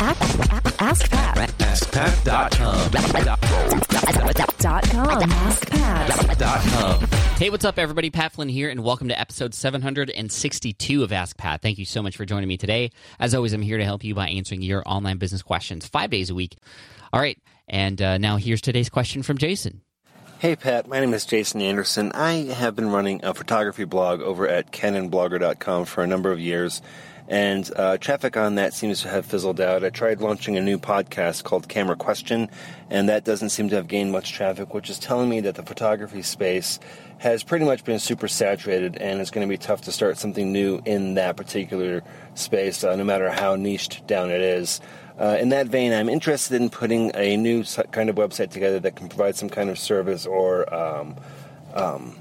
Ask Pat. AskPat.com. Dot com. AskPat. Hey, what's up, everybody? Pat Flynn here, and welcome to episode 762 of Ask Pat. Thank you so much for joining me today. As always, I'm here to help you by answering your online business questions five days a week. All right, and uh, now here's today's question from Jason. Hey Pat, my name is Jason Anderson. I have been running a photography blog over at canonblogger.com for a number of years, and uh, traffic on that seems to have fizzled out. I tried launching a new podcast called Camera Question, and that doesn't seem to have gained much traffic, which is telling me that the photography space has pretty much been super saturated, and it's going to be tough to start something new in that particular space, uh, no matter how niched down it is. Uh, in that vein, I'm interested in putting a new kind of website together that can provide some kind of service or um, um,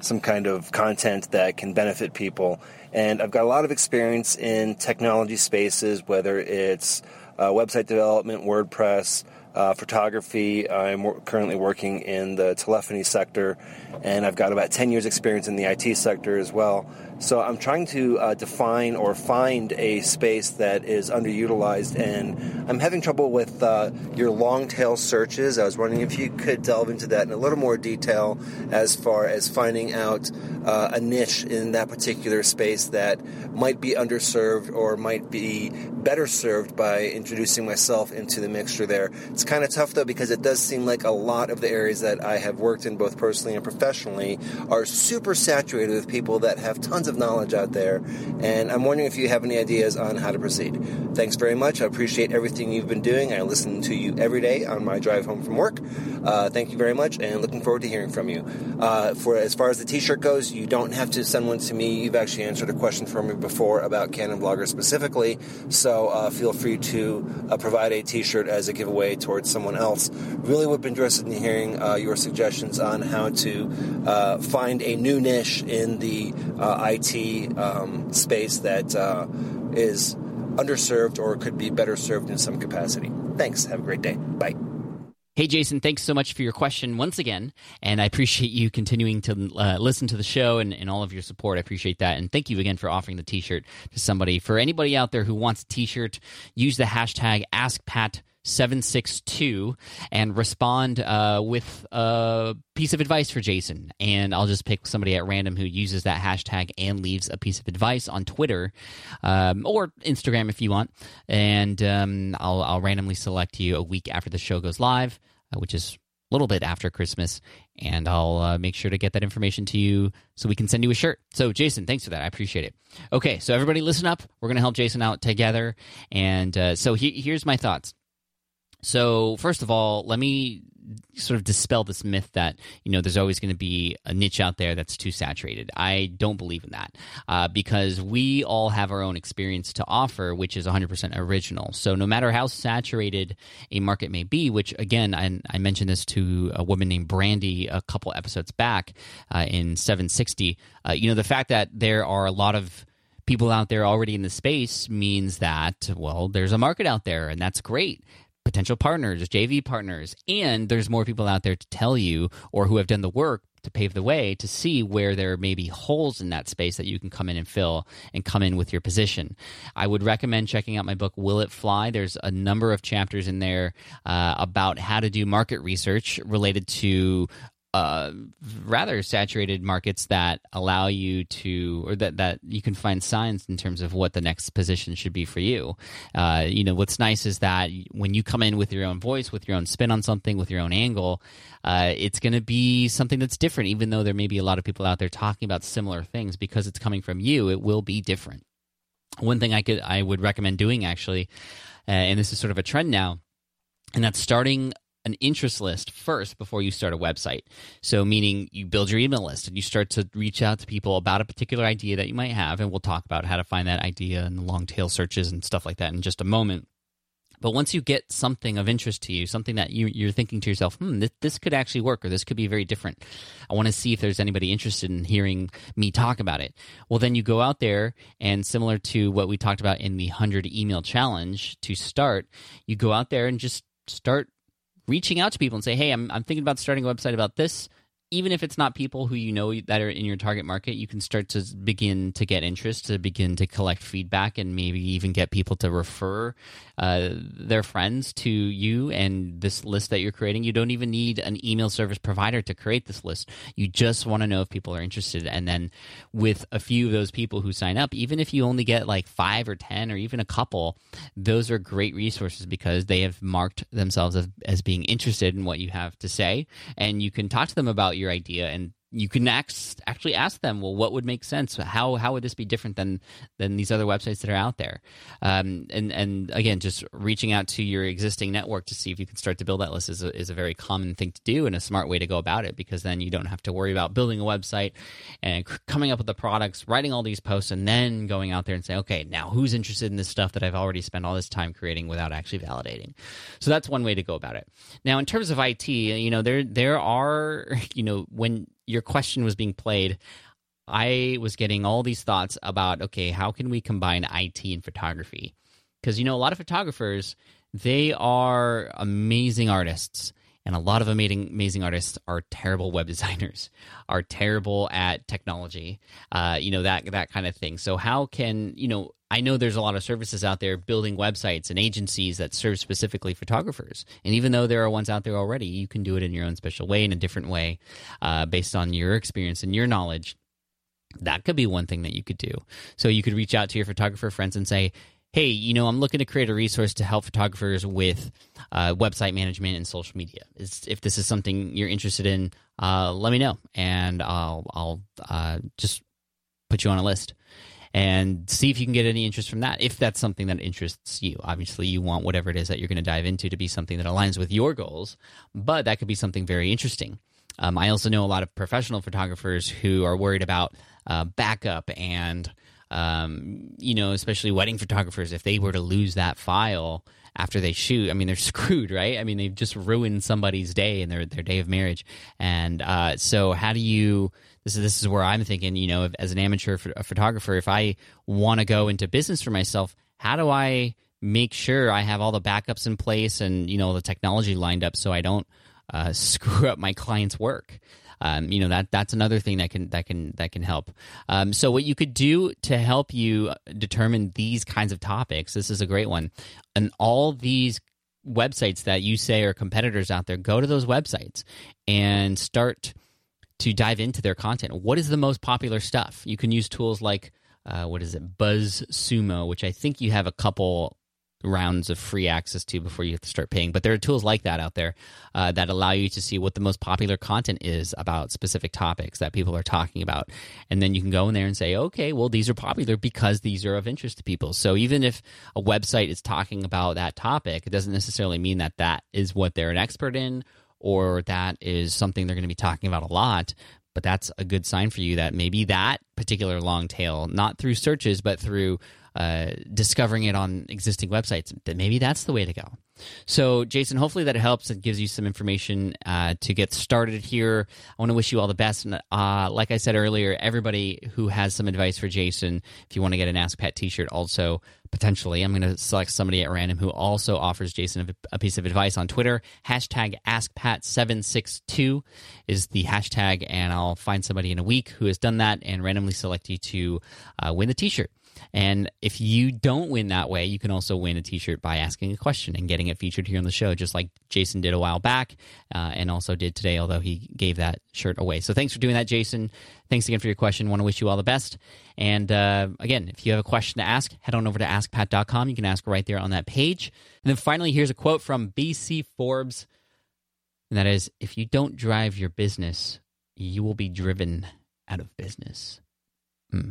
some kind of content that can benefit people. And I've got a lot of experience in technology spaces, whether it's uh, website development, WordPress, uh, photography. I'm wor- currently working in the telephony sector, and I've got about 10 years' experience in the IT sector as well. So I'm trying to uh, define or find a space that is underutilized, and I'm having trouble with uh, your long tail searches. I was wondering if you could delve into that in a little more detail as far as finding out uh, a niche in that particular space that might be underserved or might be better served by introducing myself into the mixture there. It's kind of tough though because it does seem like a lot of the areas that I have worked in both personally and professionally are super saturated with people that have tons of knowledge out there and I'm wondering if you have any ideas on how to proceed. Thanks very much. I appreciate everything you've been doing. I listen to you every day on my drive home from work. Uh, thank you very much and looking forward to hearing from you. Uh, for as far as the t-shirt goes, you don't have to send one to me. You've actually answered a question for me before about Canon Blogger specifically, so uh, feel free to uh, provide a T-shirt as a giveaway towards someone else. Really would be interested in hearing uh, your suggestions on how to uh, find a new niche in the uh, IT um, space that uh, is underserved or could be better served in some capacity. Thanks. Have a great day. Bye. Hey, Jason, thanks so much for your question once again. And I appreciate you continuing to uh, listen to the show and, and all of your support. I appreciate that. And thank you again for offering the t shirt to somebody. For anybody out there who wants a t shirt, use the hashtag AskPat762 and respond uh, with a piece of advice for Jason. And I'll just pick somebody at random who uses that hashtag and leaves a piece of advice on Twitter um, or Instagram if you want. And um, I'll, I'll randomly select you a week after the show goes live uh, which is a little bit after Christmas, and I'll uh, make sure to get that information to you so we can send you a shirt. So, Jason, thanks for that. I appreciate it. Okay, so everybody listen up. We're going to help Jason out together. And uh, so he- here's my thoughts. So, first of all, let me sort of dispel this myth that you know there's always going to be a niche out there that's too saturated. I don't believe in that uh, because we all have our own experience to offer, which is 100% original. So no matter how saturated a market may be, which again I, I mentioned this to a woman named Brandy a couple episodes back uh, in 760. Uh, you know the fact that there are a lot of people out there already in the space means that well there's a market out there and that's great potential partners, JV partners, and there's more people out there to tell you or who have done the work to pave the way to see where there may be holes in that space that you can come in and fill and come in with your position. I would recommend checking out my book, Will It Fly? There's a number of chapters in there uh, about how to do market research related to uh, rather saturated markets that allow you to, or that, that you can find signs in terms of what the next position should be for you. Uh, you know, what's nice is that when you come in with your own voice, with your own spin on something, with your own angle, uh, it's going to be something that's different, even though there may be a lot of people out there talking about similar things because it's coming from you, it will be different. One thing I could, I would recommend doing actually, uh, and this is sort of a trend now, and that's starting an interest list first before you start a website. So, meaning you build your email list and you start to reach out to people about a particular idea that you might have. And we'll talk about how to find that idea and the long tail searches and stuff like that in just a moment. But once you get something of interest to you, something that you, you're thinking to yourself, hmm, this, this could actually work or this could be very different. I want to see if there's anybody interested in hearing me talk about it. Well, then you go out there and similar to what we talked about in the 100 email challenge to start, you go out there and just start reaching out to people and say, "Hey, I'm I'm thinking about starting a website about this. Even if it's not people who you know that are in your target market, you can start to begin to get interest, to begin to collect feedback, and maybe even get people to refer uh, their friends to you and this list that you're creating. You don't even need an email service provider to create this list. You just want to know if people are interested. And then with a few of those people who sign up, even if you only get like five or 10 or even a couple, those are great resources because they have marked themselves as, as being interested in what you have to say. And you can talk to them about your idea and you can actually ask them, well, what would make sense? How how would this be different than than these other websites that are out there? Um, and and again, just reaching out to your existing network to see if you can start to build that list is a, is a very common thing to do and a smart way to go about it because then you don't have to worry about building a website and c- coming up with the products, writing all these posts, and then going out there and saying, okay, now who's interested in this stuff that I've already spent all this time creating without actually validating? So that's one way to go about it. Now, in terms of IT, you know, there there are you know when your question was being played, I was getting all these thoughts about okay, how can we combine IT and photography? Because you know, a lot of photographers they are amazing artists, and a lot of amazing amazing artists are terrible web designers, are terrible at technology, uh, you know that that kind of thing. So how can you know? I know there's a lot of services out there building websites and agencies that serve specifically photographers. And even though there are ones out there already, you can do it in your own special way, in a different way, uh, based on your experience and your knowledge. That could be one thing that you could do. So you could reach out to your photographer friends and say, hey, you know, I'm looking to create a resource to help photographers with uh, website management and social media. Is, if this is something you're interested in, uh, let me know, and I'll I'll uh, just put you on a list and see if you can get any interest from that. If that's something that interests you, obviously you want whatever it is that you're going to dive into to be something that aligns with your goals, but that could be something very interesting. Um, I also know a lot of professional photographers who are worried about uh, backup and um, you know, especially wedding photographers, if they were to lose that file after they shoot, I mean, they're screwed, right? I mean, they've just ruined somebody's day and their their day of marriage. And uh, so, how do you? This is this is where I'm thinking. You know, if, as an amateur ph- photographer, if I want to go into business for myself, how do I make sure I have all the backups in place and you know the technology lined up so I don't uh, screw up my client's work? Um, you know that that's another thing that can that can that can help. Um, so what you could do to help you determine these kinds of topics, this is a great one, and all these websites that you say are competitors out there, go to those websites and start to dive into their content. What is the most popular stuff? You can use tools like uh, what is it, BuzzSumo, which I think you have a couple rounds of free access to before you have to start paying. But there are tools like that out there uh, that allow you to see what the most popular content is about specific topics that people are talking about. And then you can go in there and say, okay, well, these are popular because these are of interest to people. So even if a website is talking about that topic, it doesn't necessarily mean that that is what they're an expert in or that is something they're going to be talking about a lot. But that's a good sign for you that maybe that particular long tail, not through searches, but through uh, discovering it on existing websites, that maybe that's the way to go. So, Jason, hopefully that helps and gives you some information uh, to get started here. I want to wish you all the best. And uh, like I said earlier, everybody who has some advice for Jason, if you want to get an Ask Pat t shirt, also potentially, I'm going to select somebody at random who also offers Jason a, a piece of advice on Twitter. Hashtag AskPat762 is the hashtag, and I'll find somebody in a week who has done that and randomly select you to uh, win the t shirt. And if you don't win that way, you can also win a t shirt by asking a question and getting it featured here on the show, just like Jason did a while back uh, and also did today, although he gave that shirt away. So thanks for doing that, Jason. Thanks again for your question. Want to wish you all the best. And uh, again, if you have a question to ask, head on over to askpat.com. You can ask right there on that page. And then finally, here's a quote from BC Forbes. And that is if you don't drive your business, you will be driven out of business. Hmm.